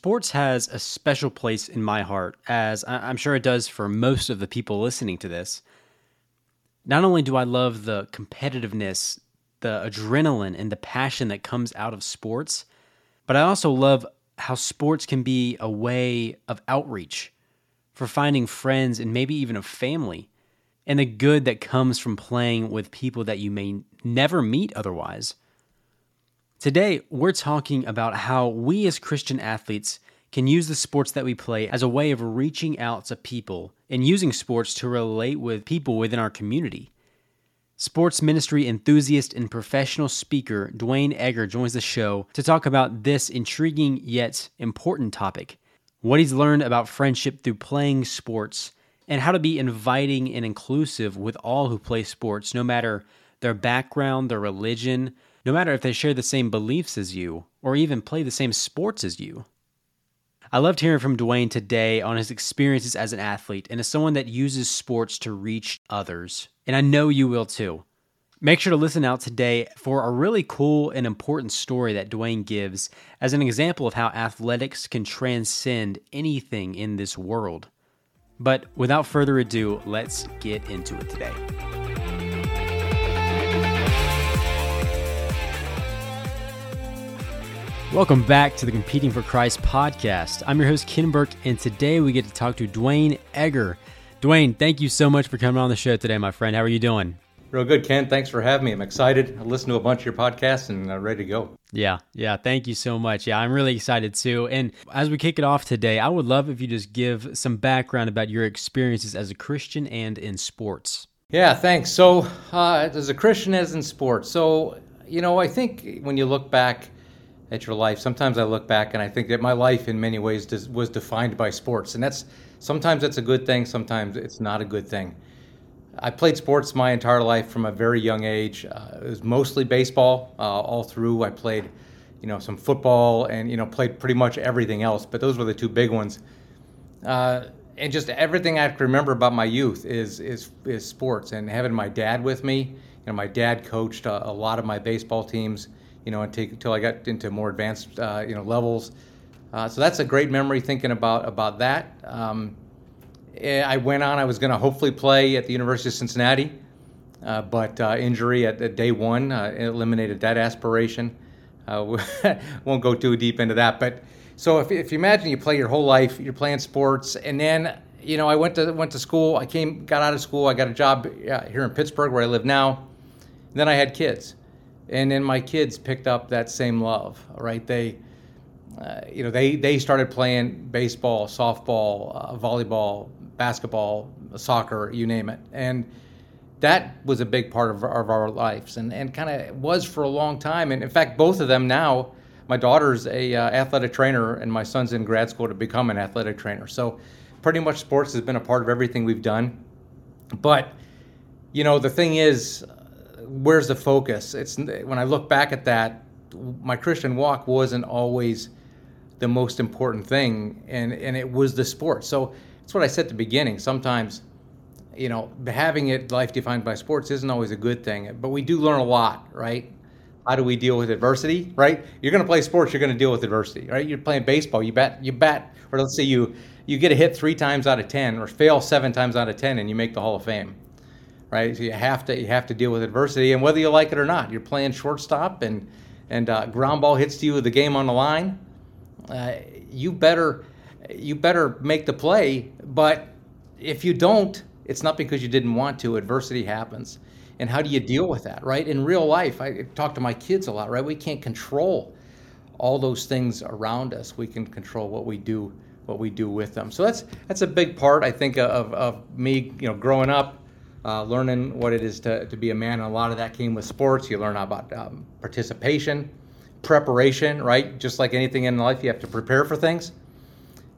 Sports has a special place in my heart, as I'm sure it does for most of the people listening to this. Not only do I love the competitiveness, the adrenaline, and the passion that comes out of sports, but I also love how sports can be a way of outreach for finding friends and maybe even a family, and the good that comes from playing with people that you may never meet otherwise. Today, we're talking about how we as Christian athletes can use the sports that we play as a way of reaching out to people and using sports to relate with people within our community. Sports ministry enthusiast and professional speaker Duane Eger joins the show to talk about this intriguing yet important topic what he's learned about friendship through playing sports, and how to be inviting and inclusive with all who play sports, no matter their background, their religion, no matter if they share the same beliefs as you or even play the same sports as you. I loved hearing from Duane today on his experiences as an athlete and as someone that uses sports to reach others. And I know you will too. Make sure to listen out today for a really cool and important story that Duane gives as an example of how athletics can transcend anything in this world. But without further ado, let's get into it today. Welcome back to the Competing for Christ podcast. I'm your host, Ken Burke, and today we get to talk to Duane Eger. Duane, thank you so much for coming on the show today, my friend. How are you doing? Real good, Ken. Thanks for having me. I'm excited. I listened to a bunch of your podcasts and I'm ready to go. Yeah, yeah. Thank you so much. Yeah, I'm really excited too. And as we kick it off today, I would love if you just give some background about your experiences as a Christian and in sports. Yeah, thanks. So, uh, as a Christian, as in sports, so you know, I think when you look back at your life. Sometimes I look back and I think that my life, in many ways, was defined by sports, and that's sometimes that's a good thing. Sometimes it's not a good thing. I played sports my entire life from a very young age. Uh, it was mostly baseball uh, all through. I played, you know, some football and you know played pretty much everything else, but those were the two big ones. Uh, and just everything I to remember about my youth is is is sports and having my dad with me. You know, my dad coached a, a lot of my baseball teams you know, until I got into more advanced, uh, you know, levels. Uh, so that's a great memory thinking about about that. Um, eh, I went on. I was going to hopefully play at the University of Cincinnati, uh, but uh, injury at, at, day one uh, eliminated that aspiration. Uh, won't go too deep into that, but so if, if you imagine you play your whole life, you're playing sports, and then you know I went to went to school. I came, got out of school. I got a job here in Pittsburgh where I live now. then I had kids and then my kids picked up that same love right? They uh, you know they they started playing baseball softball uh, volleyball basketball soccer you name it. And that was a big part of, of our lives and, and kind of was for a long time. And in fact both of them now my daughter's a uh, athletic trainer and my son's in grad school to become an athletic trainer. So pretty much sports has been a part of everything we've done. But you know the thing is where's the focus? It's when I look back at that, my Christian walk wasn't always the most important thing, and and it was the sport. So that's what I said at the beginning. Sometimes, you know, having it life defined by sports isn't always a good thing, but we do learn a lot, right? How do we deal with adversity, right? You're going to play sports, you're going to deal with adversity, right? You're playing baseball, you bat, you bat, or let's say you you get a hit three times out of ten, or fail seven times out of ten, and you make the Hall of Fame right? So you have to you have to deal with adversity, and whether you like it or not, you're playing shortstop, and and uh, ground ball hits to you with the game on the line. Uh, you better you better make the play, but if you don't, it's not because you didn't want to. Adversity happens, and how do you deal with that, right? In real life, I talk to my kids a lot, right? We can't control all those things around us. We can control what we do what we do with them. So that's that's a big part, I think, of, of me, you know, growing up uh, learning what it is to, to be a man. And a lot of that came with sports. You learn about um, participation, preparation, right? Just like anything in life, you have to prepare for things.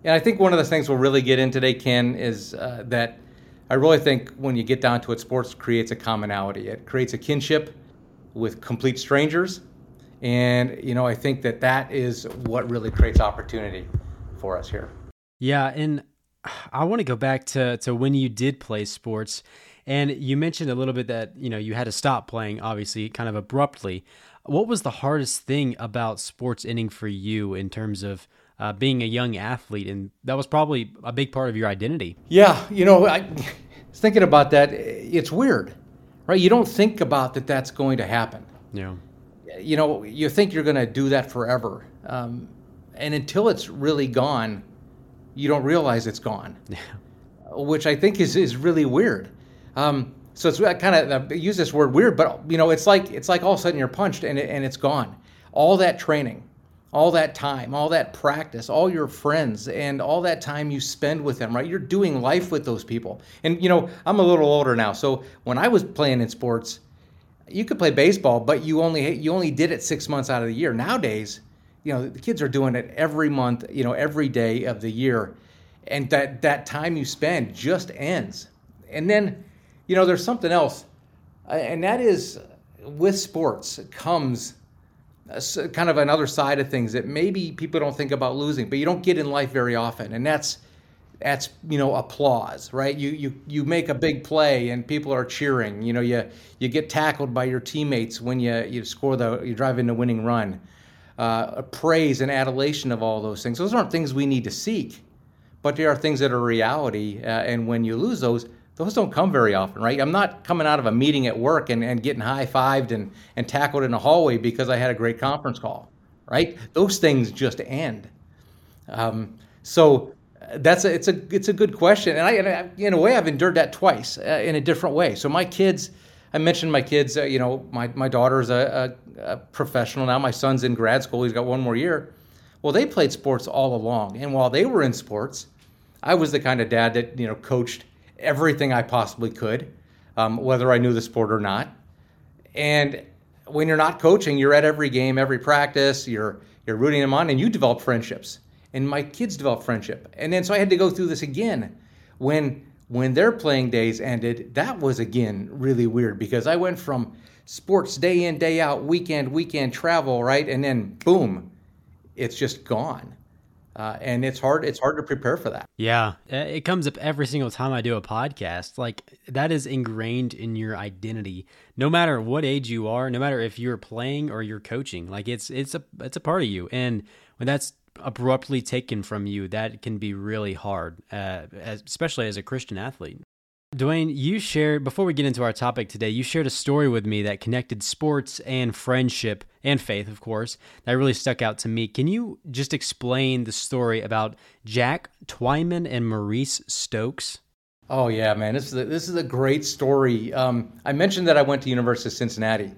And I think one of the things we'll really get in today, Ken, is uh, that I really think when you get down to it, sports creates a commonality. It creates a kinship with complete strangers. And, you know, I think that that is what really creates opportunity for us here. Yeah. And I want to go back to, to when you did play sports and you mentioned a little bit that, you know, you had to stop playing, obviously, kind of abruptly. What was the hardest thing about sports inning for you in terms of uh, being a young athlete, and that was probably a big part of your identity. Yeah, you know, I was thinking about that. It's weird, right? You don't think about that that's going to happen. Yeah. You know, you think you're going to do that forever. Um, and until it's really gone, you don't realize it's gone, yeah. which I think is, is really weird. Um, so it's kind of use this word weird, but you know, it's like it's like all of a sudden you're punched and it, and it's gone. All that training, all that time, all that practice, all your friends, and all that time you spend with them, right? You're doing life with those people. And you know, I'm a little older now, so when I was playing in sports, you could play baseball, but you only you only did it six months out of the year. Nowadays, you know, the kids are doing it every month, you know, every day of the year, and that that time you spend just ends. And then you know, there's something else, uh, and that is with sports comes kind of another side of things that maybe people don't think about losing, but you don't get in life very often, and that's that's you know applause, right? You you you make a big play and people are cheering. You know, you you get tackled by your teammates when you you score the you drive in the winning run. Uh, praise and adulation of all those things. Those aren't things we need to seek, but they are things that are reality. Uh, and when you lose those, those don't come very often, right? I'm not coming out of a meeting at work and, and getting high fived and, and tackled in a hallway because I had a great conference call, right? Those things just end. Um, so uh, that's a, it's a it's a good question, and I, and I in a way I've endured that twice uh, in a different way. So my kids, I mentioned my kids. Uh, you know, my my daughter's a, a, a professional now. My son's in grad school. He's got one more year. Well, they played sports all along, and while they were in sports, I was the kind of dad that you know coached everything I possibly could, um, whether I knew the sport or not. And when you're not coaching, you're at every game, every practice, you're you're rooting them on, and you develop friendships. And my kids develop friendship. And then so I had to go through this again when when their playing days ended. That was again really weird because I went from sports day in day out, weekend weekend travel, right, and then boom, it's just gone. Uh, and it's hard it's hard to prepare for that. Yeah. Uh, it comes up every single time i do a podcast. Like that is ingrained in your identity. No matter what age you are no matter if you're playing or you're coaching like it's it's a it's a part of you. And when that's abruptly taken from you that can be really hard uh, especially as a christian athlete Duane, you shared, before we get into our topic today, you shared a story with me that connected sports and friendship and faith, of course, that really stuck out to me. Can you just explain the story about Jack Twyman and Maurice Stokes? Oh, yeah, man. This is a, this is a great story. Um, I mentioned that I went to University of Cincinnati.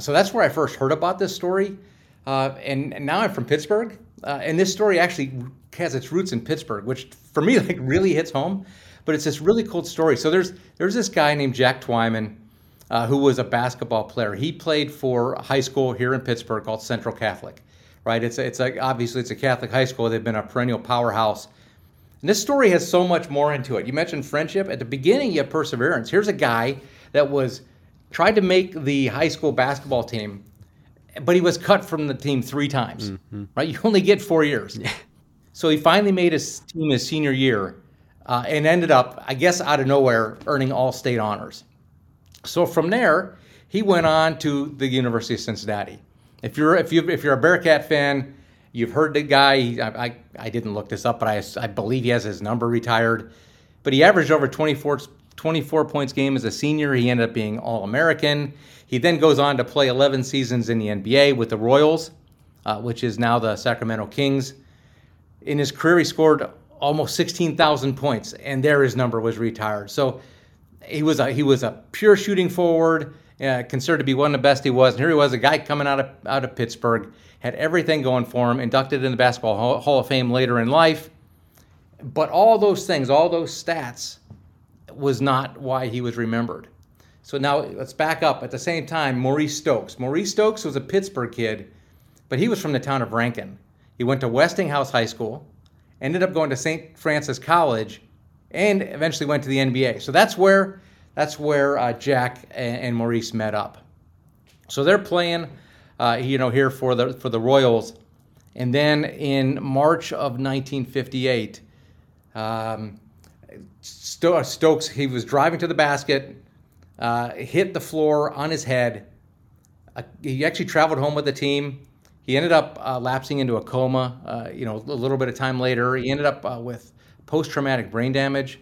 So that's where I first heard about this story. Uh, and, and, now I'm from Pittsburgh. Uh, and this story actually has its roots in Pittsburgh, which for me like really hits home but it's this really cool story. So there's there's this guy named Jack Twyman, uh, who was a basketball player. He played for a high school here in Pittsburgh called Central Catholic, right? It's a, it's a, obviously it's a Catholic high school. They've been a perennial powerhouse. And this story has so much more into it. You mentioned friendship at the beginning. You have perseverance. Here's a guy that was tried to make the high school basketball team, but he was cut from the team three times. Mm-hmm. Right? You only get four years. so he finally made his team his senior year uh, and ended up, I guess, out of nowhere, earning all state honors. So from there, he went on to the University of Cincinnati. If you're if you if you're a Bearcat fan, you've heard the guy. I, I, I didn't look this up, but I, I believe he has his number retired. But he averaged over 24, 24 points game as a senior. He ended up being All American. He then goes on to play 11 seasons in the NBA with the Royals, uh, which is now the Sacramento Kings. In his career, he scored almost 16,000 points, and there his number was retired. So he was a he was a pure shooting forward, uh, considered to be one of the best he was. And here he was, a guy coming out of out of Pittsburgh, had everything going for him, inducted in the Basketball Hall of Fame later in life. But all those things, all those stats, was not why he was remembered. So now let's back up. At the same time, Maurice Stokes. Maurice Stokes was a Pittsburgh kid, but he was from the town of Rankin. He went to Westinghouse High School ended up going to St. Francis College, and eventually went to the NBA. So that's where that's where uh, Jack and, and, Maurice met up. So they're playing, uh, you know, here for the for the Royals, and then in March of 1958, um, Stokes he was driving to the basket, uh, hit the floor on his head. Uh, he actually traveled home with the team. He ended up uh, lapsing into a coma. Uh, you know, a little bit of time later, he ended up uh, with post-traumatic brain damage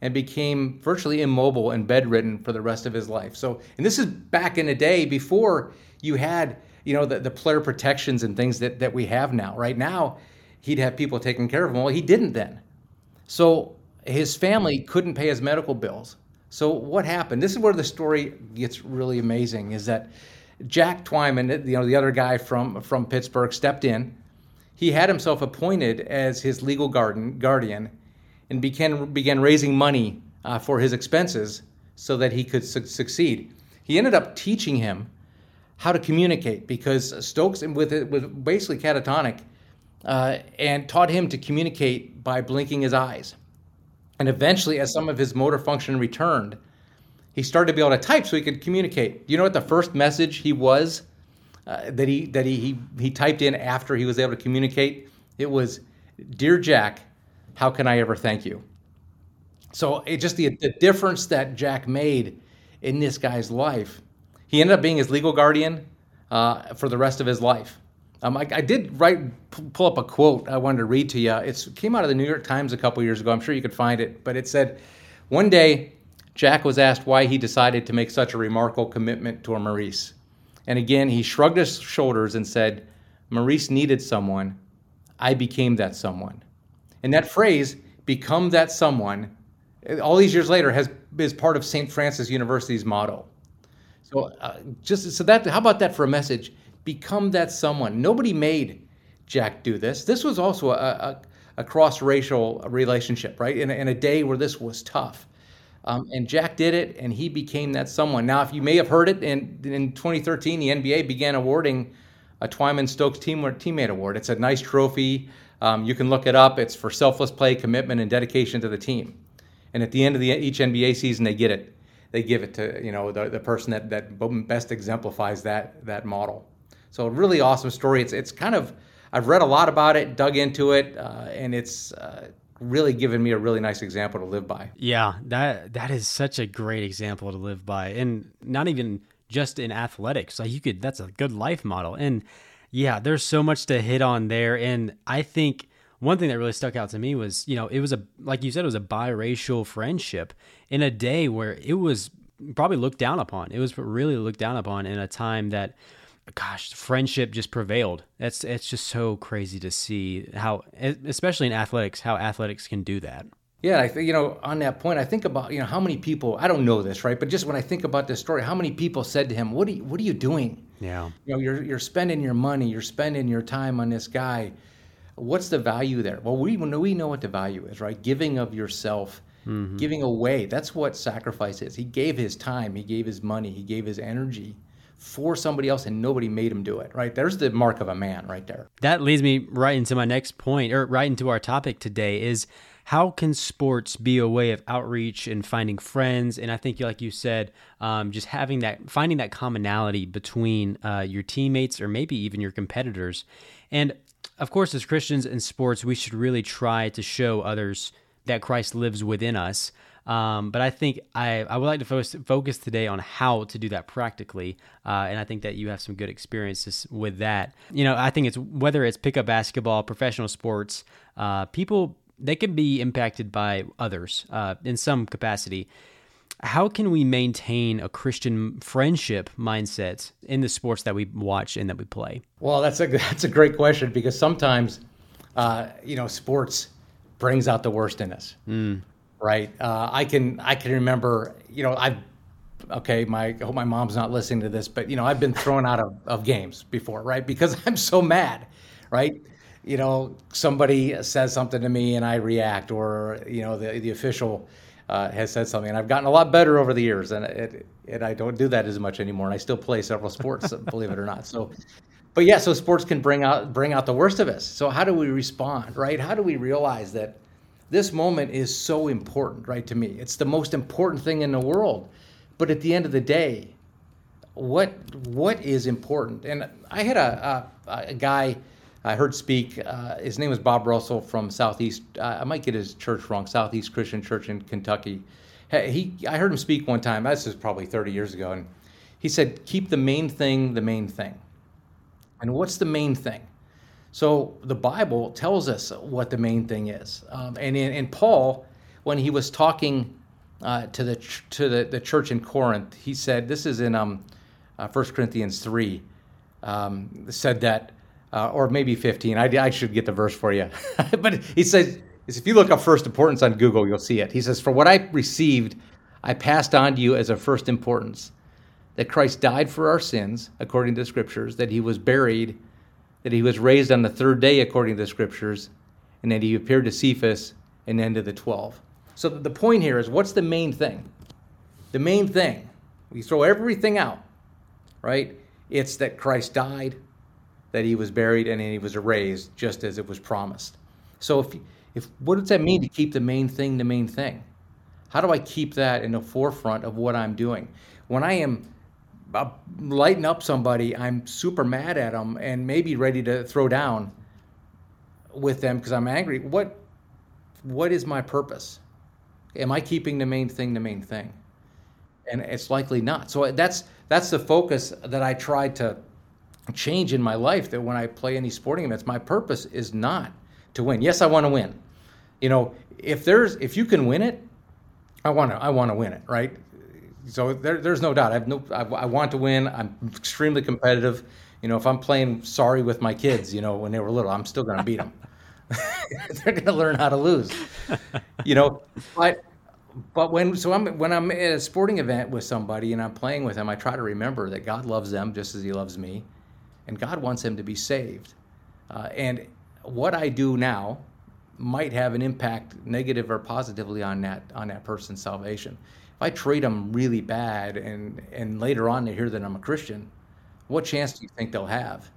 and became virtually immobile and bedridden for the rest of his life. So, and this is back in the day before you had, you know, the, the player protections and things that, that we have now. Right now, he'd have people taking care of him. Well, he didn't then. So his family couldn't pay his medical bills. So what happened? This is where the story gets really amazing. Is that Jack Twyman, you know, the other guy from from Pittsburgh, stepped in. He had himself appointed as his legal garden, guardian and began, began raising money uh, for his expenses so that he could su- succeed. He ended up teaching him how to communicate because Stokes, with, with basically catatonic, uh, and taught him to communicate by blinking his eyes. And eventually, as some of his motor function returned, he started to be able to type so he could communicate. You know what the first message he was uh, that he that he, he he typed in after he was able to communicate? It was, "Dear Jack, how can I ever thank you? So it just the, the difference that Jack made in this guy's life. He ended up being his legal guardian uh, for the rest of his life. Um, I, I, did write pull up a quote I wanted to read to you. It came out of the New York Times a couple years ago. I'm sure you could find it, but it said, "One day, Jack was asked why he decided to make such a remarkable commitment to Maurice, and again he shrugged his shoulders and said, Maurice needed someone. I became that someone." And that phrase, become that someone, all these years later has is part of St. Francis University's motto. So uh, just so that how about that for a message? Become that someone. Nobody made Jack do this. This was also a, a, a cross-racial relationship, right? In a, in a day where this was tough. Um, and Jack did it, and he became that someone. Now, if you may have heard it, in, in 2013, the NBA began awarding a Twyman Stokes Team, Teammate Award. It's a nice trophy. Um, you can look it up. It's for selfless play, commitment, and dedication to the team. And at the end of the, each NBA season, they get it. They give it to you know the, the person that, that best exemplifies that that model. So a really awesome story. It's it's kind of I've read a lot about it, dug into it, uh, and it's uh, really given me a really nice example to live by. Yeah, that that is such a great example to live by, and not even just in athletics. Like you could, that's a good life model. And yeah, there's so much to hit on there. And I think one thing that really stuck out to me was, you know, it was a, like you said, it was a biracial friendship in a day where it was probably looked down upon. It was really looked down upon in a time that, gosh, friendship just prevailed. That's it's just so crazy to see how, especially in athletics, how athletics can do that. Yeah, I think you know on that point, I think about you know how many people. I don't know this right, but just when I think about this story, how many people said to him, "What are you, What are you doing? Yeah, you know, you're you're spending your money, you're spending your time on this guy. What's the value there? Well, we know we know what the value is, right? Giving of yourself, mm-hmm. giving away. That's what sacrifice is. He gave his time, he gave his money, he gave his energy for somebody else and nobody made him do it right there's the mark of a man right there that leads me right into my next point or right into our topic today is how can sports be a way of outreach and finding friends? And I think, like you said, um, just having that, finding that commonality between uh, your teammates or maybe even your competitors. And of course, as Christians in sports, we should really try to show others that Christ lives within us. Um, but I think I, I would like to focus, focus today on how to do that practically. Uh, and I think that you have some good experiences with that. You know, I think it's whether it's pickup basketball, professional sports, uh, people they can be impacted by others uh, in some capacity. How can we maintain a Christian friendship mindset in the sports that we watch and that we play? Well, that's a that's a great question because sometimes, uh, you know, sports brings out the worst in us. Mm. Right? Uh, I can I can remember. You know, I've okay. My I hope my mom's not listening to this, but you know, I've been thrown out of, of games before, right? Because I'm so mad, right? you know, somebody says something to me and I react, or you know, the the official uh, has said something, and I've gotten a lot better over the years, and it, and I don't do that as much anymore, and I still play several sports, believe it or not. So, but yeah, so sports can bring out bring out the worst of us. So how do we respond, right? How do we realize that this moment is so important, right? To me, it's the most important thing in the world. But at the end of the day, what what is important? And I had a, a, a guy I heard speak. Uh, his name was Bob Russell from Southeast. Uh, I might get his church wrong. Southeast Christian Church in Kentucky. He, I heard him speak one time. This is probably 30 years ago, and he said, "Keep the main thing the main thing." And what's the main thing? So the Bible tells us what the main thing is. Um, and in, Paul, when he was talking uh, to the to the, the church in Corinth, he said, "This is in um, uh, 1 Corinthians three, um, said that, uh, or maybe 15. I, I should get the verse for you, but he says." If you look up first importance on Google, you'll see it. He says, For what I received, I passed on to you as of first importance that Christ died for our sins, according to the scriptures, that he was buried, that he was raised on the third day, according to the scriptures, and that he appeared to Cephas and then to the 12. So the point here is what's the main thing? The main thing, we throw everything out, right? It's that Christ died, that he was buried, and he was raised just as it was promised. So if, if what does that mean to keep the main thing the main thing? How do I keep that in the forefront of what I'm doing? When I am lighting up somebody, I'm super mad at them and maybe ready to throw down with them because I'm angry. What what is my purpose? Am I keeping the main thing the main thing? And it's likely not. So that's that's the focus that I try to change in my life. That when I play any sporting events, my purpose is not to win. Yes, I want to win. You know, if there's if you can win it, I want to I want to win it, right? So there, there's no doubt. I have no. I, I, want to win. I'm extremely competitive. You know, if I'm playing sorry with my kids, you know, when they were little, I'm still going to beat them. They're going to learn how to lose. You know, but but when so I'm when I'm at a sporting event with somebody and I'm playing with them, I try to remember that God loves them just as He loves me, and God wants them to be saved. Uh, and what I do now might have an impact, negative or positively, on that on that person's salvation. I treat them really bad and, and later on they hear that I'm a Christian, what chance do you think they'll have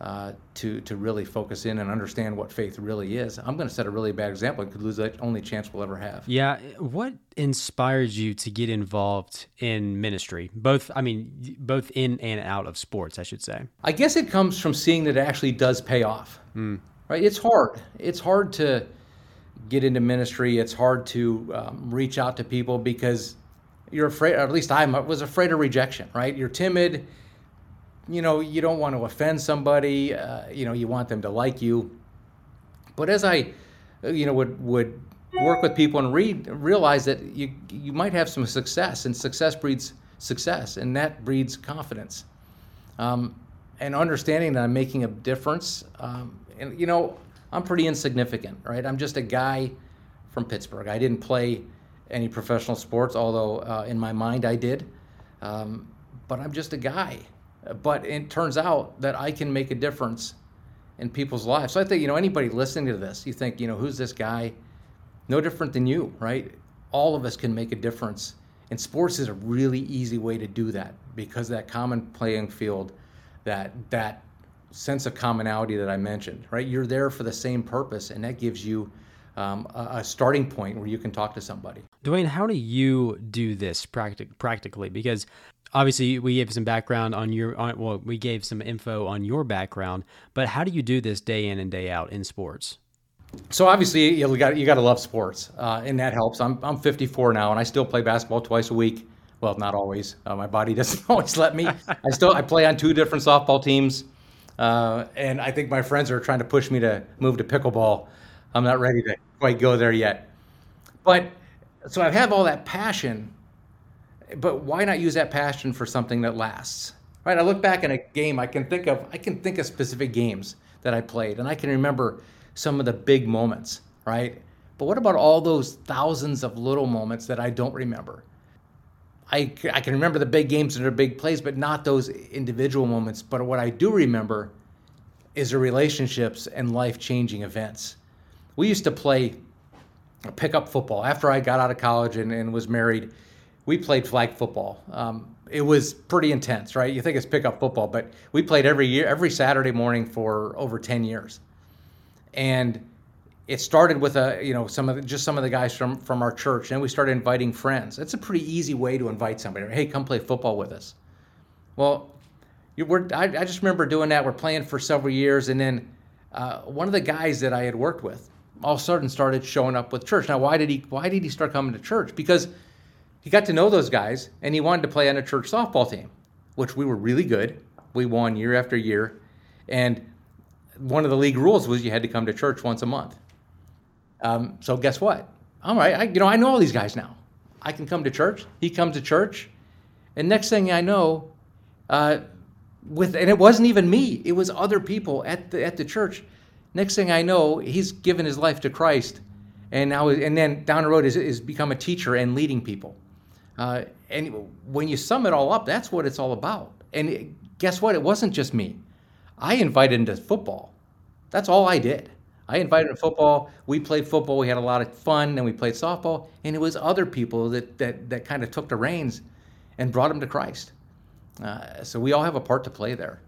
uh, to, to really focus in and understand what faith really is? I'm going to set a really bad example and could lose the only chance we'll ever have. Yeah. What inspires you to get involved in ministry? Both, I mean, both in and out of sports, I should say. I guess it comes from seeing that it actually does pay off. Mm. Right? It's hard. It's hard to get into ministry, it's hard to um, reach out to people because you're afraid, or at least I was afraid of rejection, right? You're timid. You know, you don't want to offend somebody. Uh, you know, you want them to like you. But as I, you know, would would work with people and read, realize that you you might have some success, and success breeds success, and that breeds confidence. Um, and understanding that I'm making a difference. Um, and you know, I'm pretty insignificant, right? I'm just a guy from Pittsburgh. I didn't play any professional sports, although uh, in my mind I did. Um, but I'm just a guy. But it turns out that I can make a difference in people's lives. So I think, you know, anybody listening to this, you think, you know, who's this guy? No different than you, right? All of us can make a difference. And sports is a really easy way to do that because that common playing field, that that sense of commonality that I mentioned, right? You're there for the same purpose, and that gives you um, a, a, starting point where you can talk to somebody. Duane, how do you do this practic- practically? Because obviously we gave some background on your, on, well, we gave some info on your background, but how do you do this day in and day out in sports? So obviously you got you got to love sports, uh, and that helps. I'm I'm 54 now, and I still play basketball twice a week. Well, not always. Uh, my body doesn't always let me. I still I play on two different softball teams. Uh, and I think my friends are trying to push me to move to pickleball. I'm not ready to quite go there yet. But so I have all that passion, but why not use that passion for something that lasts? Right? I look back in a game, I can think of I can think of specific games that I played, and I can remember some of the big moments, right? But what about all those thousands of little moments that I don't remember? I, I can remember the big games and the big plays, but not those individual moments. But what I do remember is the relationships and life changing events. We used to play pickup football. After I got out of college and, and was married, we played flag football. Um, it was pretty intense, right? You think it's pickup football, but we played every year, every Saturday morning for over 10 years. And it started with a you know some of the, just some of the guys from from our church. And we started inviting friends. It's a pretty easy way to invite somebody. Hey come play football with us. Well you were I, I just remember doing that. We're playing for several years and then uh, one of the guys that i had worked with all of a sudden started showing up with church. Now why did he why did he start coming to church? Because he got to know those guys and he wanted to play on a church softball team which we were really good. We won year after year. And one of the league rules was you had to come to church once a month. Um, so guess what? All right, I, you know I know all these guys now. I can come to church. He comes to church, and next thing I know, uh, with and it wasn't even me. It was other people at the at the church. Next thing I know, he's given his life to Christ, and now and then down the road is, is become a teacher and leading people. Uh, and when you sum it all up, that's what it's all about. And guess what? It wasn't just me. I invited him to football. That's all I did. I invited him to football. We played football. We had a lot of fun. Then we played softball. And it was other people that, that, that kind of took the reins and brought him to Christ. Uh, so we all have a part to play there.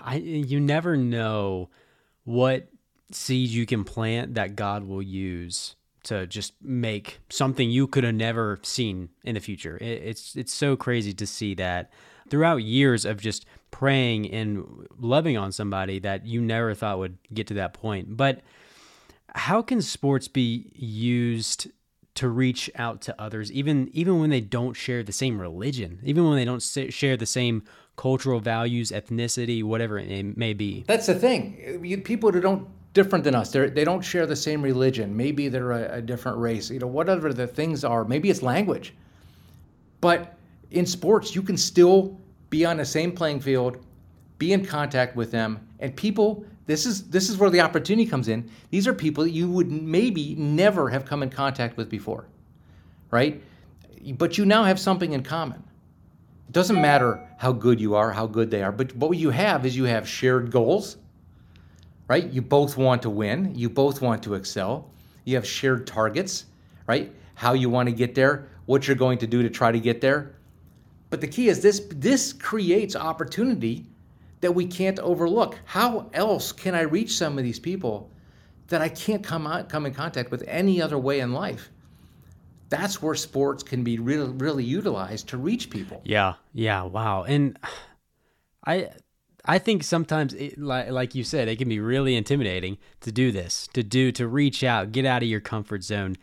I, you never know what seeds you can plant that God will use to just make something you could have never seen in the future. It, it's it's so crazy to see that throughout years of just praying and loving on somebody that you never thought would get to that point. But how can sports be used to reach out to others even even when they don't share the same religion, even when they don't share the same cultural values, ethnicity, whatever it may be? That's the thing. People who don't different than us. They're, they don't share the same religion. Maybe they're a, a different race. You know, whatever the things are. Maybe it's language. But in sports, you can still be on the same playing field, be in contact with them, and people. This is this is where the opportunity comes in. These are people that you would maybe never have come in contact with before, right? But you now have something in common. It doesn't matter how good you are, how good they are, but what you have is you have shared goals right? You both want to win, you both want to excel, you have shared targets, right? How you want to get there, what you're going to do to try to get there. But the key is this this creates opportunity that we can't overlook. How else can I reach some of these people that I can't come out, come in contact with any other way in life? That's where sports can be really really utilized to reach people. Yeah. Yeah, wow. And I I think sometimes, it, like, like you said, it can be really intimidating to do this, to do, to reach out, get out of your comfort zone.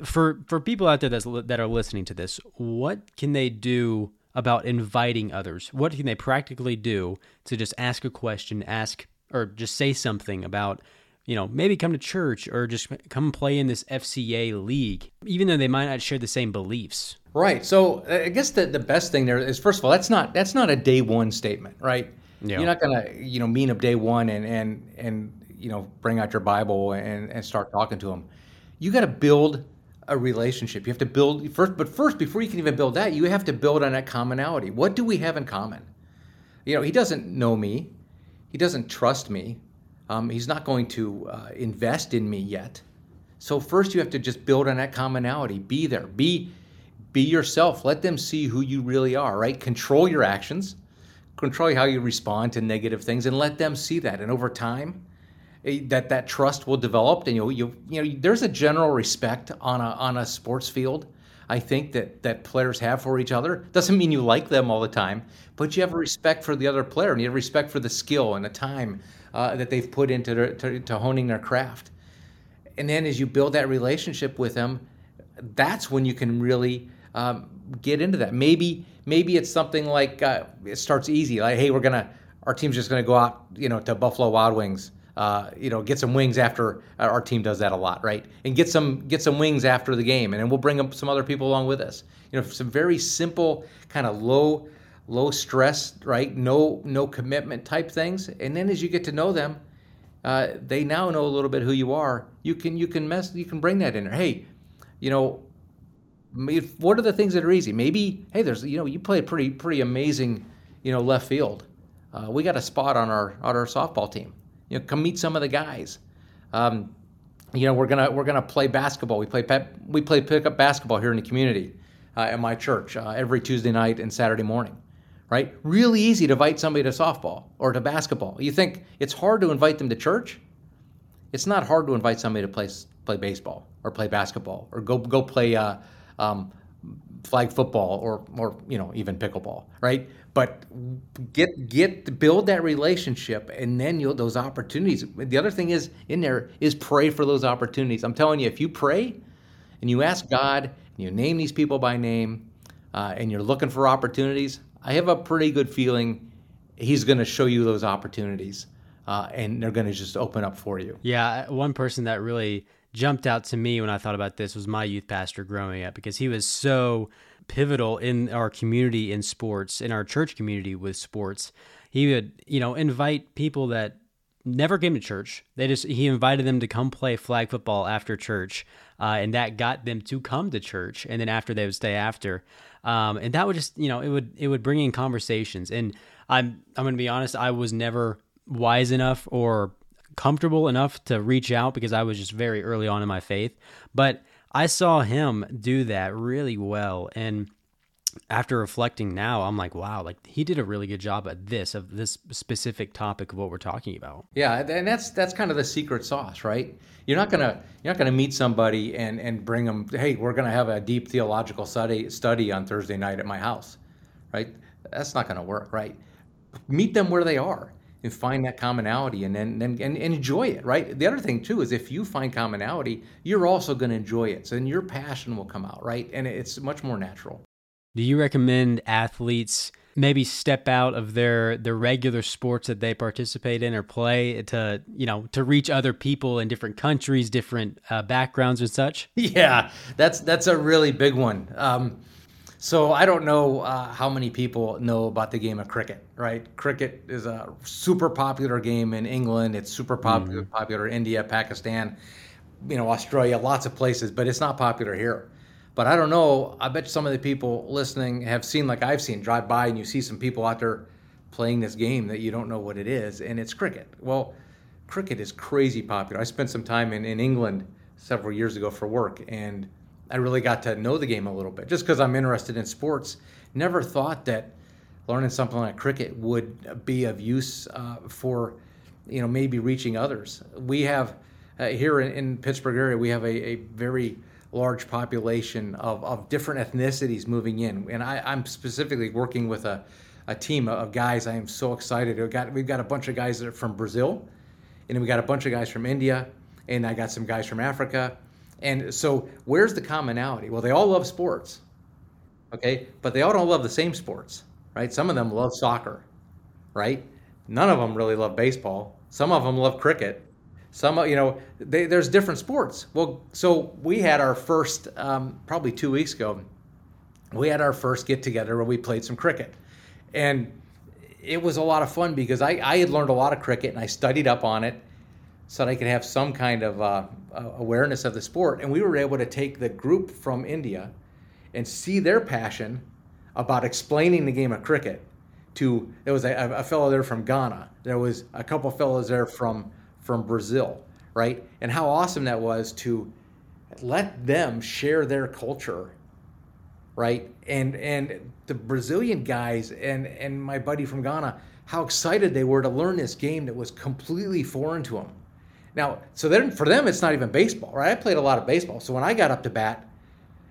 For for people out there that's, that are listening to this, what can they do about inviting others? What can they practically do to just ask a question, ask or just say something about, you know, maybe come to church or just come play in this FCA league, even though they might not share the same beliefs. Right. So uh, I guess the, the best thing there is first of all, that's not that's not a day one statement, right? Yeah. You're not gonna, you know, meet up day one and and and you know bring out your Bible and and start talking to them. You got to build a relationship. You have to build first, but first, before you can even build that, you have to build on that commonality. What do we have in common? You know, he doesn't know me. He doesn't trust me. Um, he's not going to uh, invest in me yet. So first, you have to just build on that commonality. Be there. Be be yourself. Let them see who you really are. Right. Control your actions control how you respond to negative things and let them see that. And over time, that that trust will develop, and you you you know there's a general respect on a on a sports field. I think that that players have for each other doesn't mean you like them all the time, but you have a respect for the other player, and you have respect for the skill and the time uh, that they've put into their, to, to honing their craft. And then as you build that relationship with them, that's when you can really um, get into that. Maybe maybe it's something like uh, it starts easy, like hey, we're gonna our team's just gonna go out, you know, to Buffalo Wild Wings. Uh, you know, get some wings after uh, our team does that a lot, right? And get some get some wings after the game, and then we'll bring some other people along with us. You know, some very simple, kind of low low stress, right? No no commitment type things, and then as you get to know them, uh, they now know a little bit who you are. You can you can mess you can bring that in there. Hey, you know, what are the things that are easy? Maybe hey, there's you know you play pretty pretty amazing you know left field. Uh, we got a spot on our on our softball team. You know, come meet some of the guys. Um, you know, we're gonna we're gonna play basketball. We play pep, we play pickup basketball here in the community uh, at my church uh, every Tuesday night and Saturday morning. Right? Really easy to invite somebody to softball or to basketball. You think it's hard to invite them to church? It's not hard to invite somebody to play play baseball or play basketball or go go play uh, um, flag football or or you know even pickleball, right? But get get build that relationship, and then you'll those opportunities. The other thing is in there is pray for those opportunities. I'm telling you, if you pray and you ask God and you name these people by name, uh, and you're looking for opportunities, I have a pretty good feeling He's going to show you those opportunities. uh, and they're going to just open up for you. Yeah, one person that really jumped out to me when I thought about this was my youth pastor growing up because he was so pivotal in our community in sports, in our church community with sports. He would, you know, invite people that never came to church. They just he invited them to come play flag football after church, uh, and that got them to come to church. And then after they would stay after, um, and that would just you know it would it would bring in conversations. And I'm I'm to be honest, I was never wise enough or comfortable enough to reach out because I was just very early on in my faith. But I saw him do that really well. And after reflecting now, I'm like, wow, like he did a really good job at this, of this specific topic of what we're talking about. Yeah, and that's that's kind of the secret sauce, right? You're not gonna you're not gonna meet somebody and and bring them, hey, we're gonna have a deep theological study study on Thursday night at my house, right? That's not gonna work, right? Meet them where they are and find that commonality and then, and, and enjoy it right? The other thing too is if you find commonality you're also going to enjoy it. So then your passion will come out right? And it's much more natural. Do you recommend athletes maybe step out of their their regular sports that they participate in or play to you know to reach other people in different countries different uh, backgrounds and such? Yeah that's that's a really big one. Um, so I don't know uh, how many people know about the game of cricket, right? Cricket is a super popular game in England. It's super popular, mm. popular in India, Pakistan, you know, Australia, lots of places, but it's not popular here. But I don't know. I bet some of the people listening have seen, like I've seen, drive by and you see some people out there playing this game that you don't know what it is, and it's cricket. Well, cricket is crazy popular. I spent some time in, in England several years ago for work, and I really got to know the game a little bit just because I'm interested in sports. Never thought that learning something like cricket would be of use uh, for, you know, maybe reaching others. We have uh, here in, in, Pittsburgh area, we have a, a very large population of, of different ethnicities moving in, and I, I'm specifically working with a, a team of guys. I am so excited. We've got we've got a bunch of guys that are from Brazil, and we got a bunch of guys from India, and I got some guys from Africa and so, where's the commonality? Well, they all love sports, okay, but they all don't love the same sports, right? Some of them love soccer, right? None of them really love baseball. Some of them love cricket. Some, you know, they, there's different sports. Well, so we had our first, um, probably two weeks ago, we had our first get together where we played some cricket. And it was a lot of fun because I, I had learned a lot of cricket and I studied up on it so that I could have some kind of uh, Uh, awareness of the sport. And we were able to take the group from India and see their passion about explaining the game of cricket to there was a, a fellow there from Ghana, there was a couple fellows there from from Brazil, right? And how awesome that was to let them share their culture right? And and the Brazilian guys and and my buddy from Ghana, how excited they were to learn this game that was completely foreign to them. Now, so then for them, it's not even baseball, right? I played a lot of baseball. So when I got up to bat,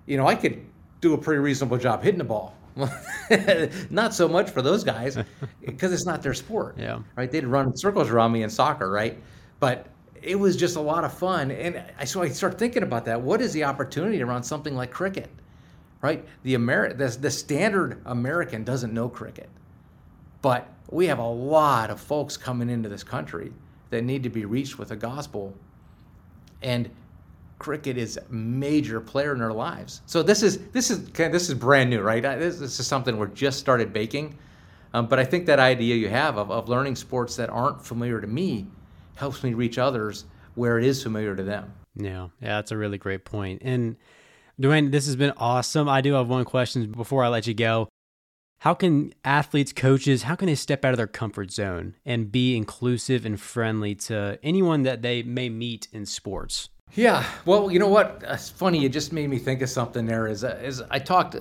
you know, I could do a pretty reasonable job hitting the ball. not so much for those guys because it's not their sport. Yeah. Right. They'd run circles around me in soccer, right? But it was just a lot of fun. And I, so I start thinking about that. What is the opportunity around something like cricket? Right? The Ameri- the, the standard American doesn't know cricket. But we have a lot of folks coming into this country that need to be reached with the gospel. And cricket is a major player in their lives. So this is this is this is brand new, right? This, this is something we're just started baking. Um, but I think that idea you have of, of learning sports that aren't familiar to me helps me reach others where it is familiar to them. Yeah, yeah, that's a really great point. And Duane, this has been awesome. I do have one question before I let you go how can athletes, coaches, how can they step out of their comfort zone and be inclusive and friendly to anyone that they may meet in sports? Yeah, well, you know what? It's funny. It just made me think of something. There is, is I talked,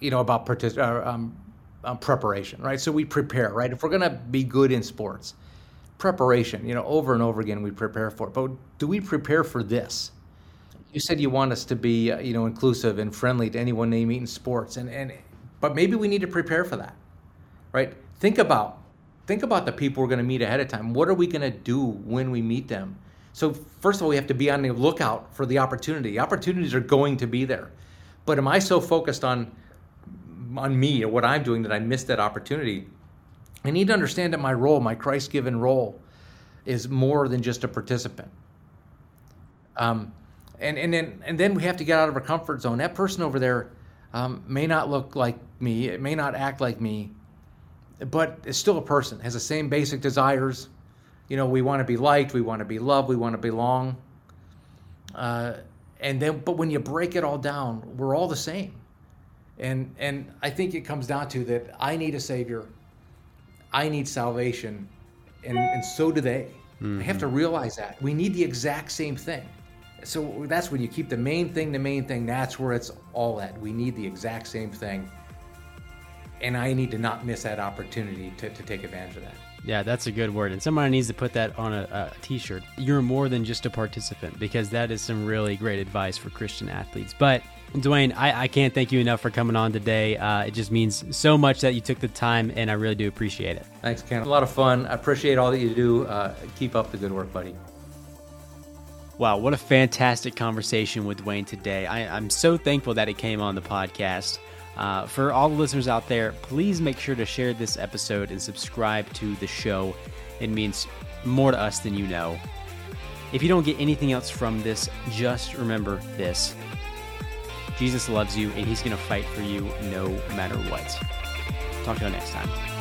you know, about partic- uh, um, um, preparation, right? So we prepare, right? If we're gonna be good in sports, preparation, you know, over and over again we prepare for it. But do we prepare for this? You said you want us to be, uh, you know, inclusive and friendly to anyone they meet in sports, and and but maybe we need to prepare for that, right? Think about think about the people we're going to meet ahead of time. What are we going to do when we meet them? So first of all, we have to be on the lookout for the opportunity. Opportunities are going to be there, but am I so focused on on me or what I'm doing that I miss that opportunity? I need to understand that my role, my Christ-given role, is more than just a participant. Um, and and then and then we have to get out of our comfort zone. That person over there um, may not look like me, it may not act like me, but it's still a person. Has the same basic desires. You know, we want to be liked, we want to be loved, we want to belong. Uh, and then, but when you break it all down, we're all the same. And and I think it comes down to that I need a savior, I need salvation, and and so do they. Mm-hmm. I have to realize that we need the exact same thing so that's when you keep the main thing the main thing that's where it's all at we need the exact same thing and i need to not miss that opportunity to, to take advantage of that yeah that's a good word and somebody needs to put that on a a t-shirt you're more than just a participant because that is some really great advice for christian athletes but Duane, I, I can't thank you enough for coming on today. Uh, it just means so much that you took the time, and I really do appreciate it. Thanks, Ken. A lot of fun. I appreciate all that you do. Uh, keep up the good work, buddy. Wow, what a fantastic conversation with Duane today. I, am so thankful that it came on the podcast. Uh, for all the listeners out there, please make sure to share this episode and subscribe to the show. It means more to us than you know. If you don't get anything else from this, just remember this Jesus loves you and he's going to fight for you no matter what. Talk to you next time.